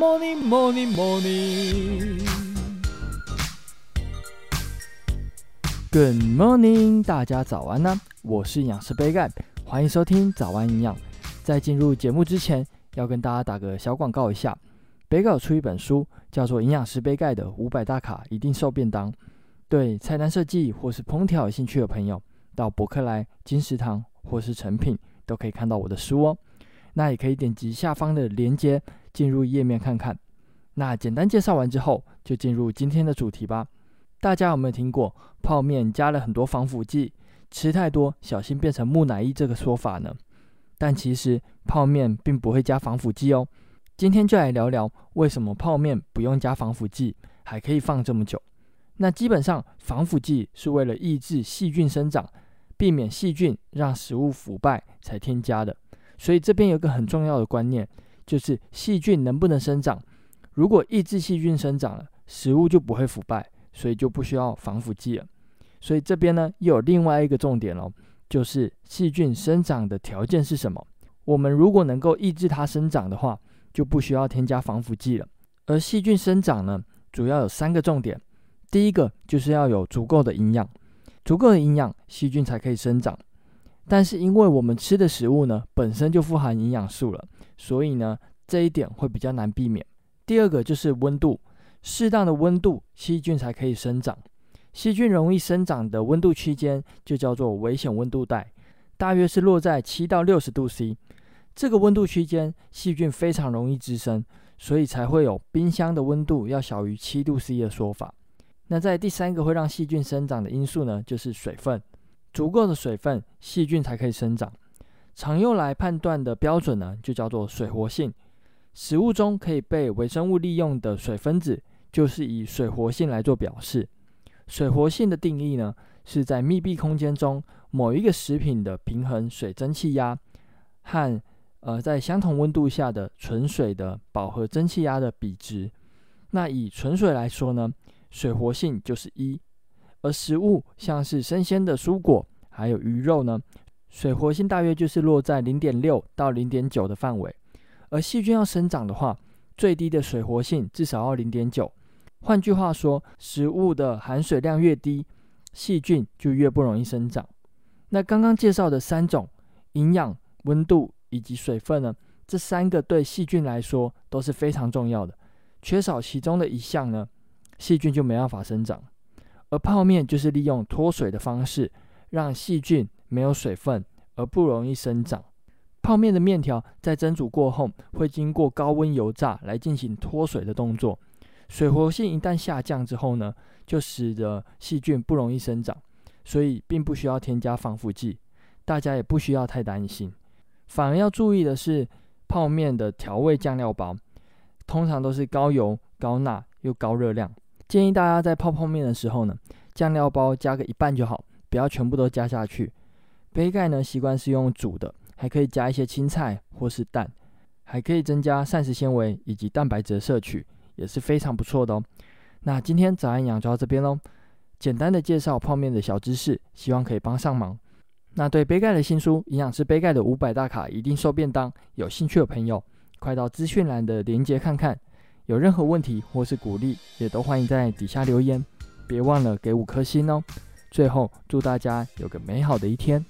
morning, morning, morning. Good morning，大家早安呢、我是营养师杯盖，欢迎收听早安营养。在进入节目之前，要跟大家打个小广告一下。杯盖出一本书，叫做《营养师杯盖的五百大卡一定瘦便当》。对菜单设计或是烹调有兴趣的朋友，到博客来、金石堂或是诚品都可以看到我的书哦。那也可以点击下方的链接进入页面看看。那简单介绍完之后，就进入今天的主题吧。大家有没有听过泡面加了很多防腐剂，吃太多小心变成木乃伊这个说法呢？但其实泡面并不会加防腐剂哦。今天就来聊聊为什么泡面不用加防腐剂，还可以放这么久。那基本上防腐剂是为了抑制细菌生长，避免细菌让食物腐败才添加的。所以这边有个很重要的观念，就是细菌能不能生长？如果抑制细菌生长了，食物就不会腐败。所以就不需要防腐剂了。所以这边呢，又有另外一个重点哦，就是细菌生长的条件是什么？我们如果能够抑制它生长的话，就不需要添加防腐剂了。而细菌生长呢，主要有三个重点。第一个就是要有足够的营养，足够的营养，细菌才可以生长。但是因为我们吃的食物呢，本身就富含营养素了，所以呢，这一点会比较难避免。第二个就是温度。适当的温度，细菌才可以生长。细菌容易生长的温度区间就叫做危险温度带，大约是落在七到六十度 C。这个温度区间，细菌非常容易滋生，所以才会有冰箱的温度要小于七度 C 的说法。那在第三个会让细菌生长的因素呢，就是水分。足够的水分，细菌才可以生长。常用来判断的标准呢，就叫做水活性。食物中可以被微生物利用的水分子。就是以水活性来做表示。水活性的定义呢，是在密闭空间中某一个食品的平衡水蒸气压和呃在相同温度下的纯水的饱和蒸汽压的比值。那以纯水来说呢，水活性就是一，而食物像是生鲜的蔬果还有鱼肉呢，水活性大约就是落在零点六到零点九的范围。而细菌要生长的话，最低的水活性至少要零点九。换句话说，食物的含水量越低，细菌就越不容易生长。那刚刚介绍的三种营养、温度以及水分呢，这三个对细菌来说都是非常重要的。缺少其中的一项呢，细菌就没办法生长。而泡面就是利用脱水的方式，让细菌没有水分而不容易生长。泡面的面条在蒸煮过后，会经过高温油炸来进行脱水的动作。水活性一旦下降之后呢，就使得细菌不容易生长，所以并不需要添加防腐剂，大家也不需要太担心。反而要注意的是，泡面的调味酱料包通常都是高油、高钠又高热量，建议大家在泡泡面的时候呢，酱料包加个一半就好，不要全部都加下去。杯盖呢，习惯是用煮的，还可以加一些青菜或是蛋，还可以增加膳食纤维以及蛋白质的摄取。也是非常不错的哦。那今天早安养就到这边喽，简单的介绍泡面的小知识，希望可以帮上忙。那对杯盖的新书《营养师杯盖的五百大卡一定瘦便当》有兴趣的朋友，快到资讯栏的链接看看。有任何问题或是鼓励，也都欢迎在底下留言。别忘了给五颗星哦。最后，祝大家有个美好的一天。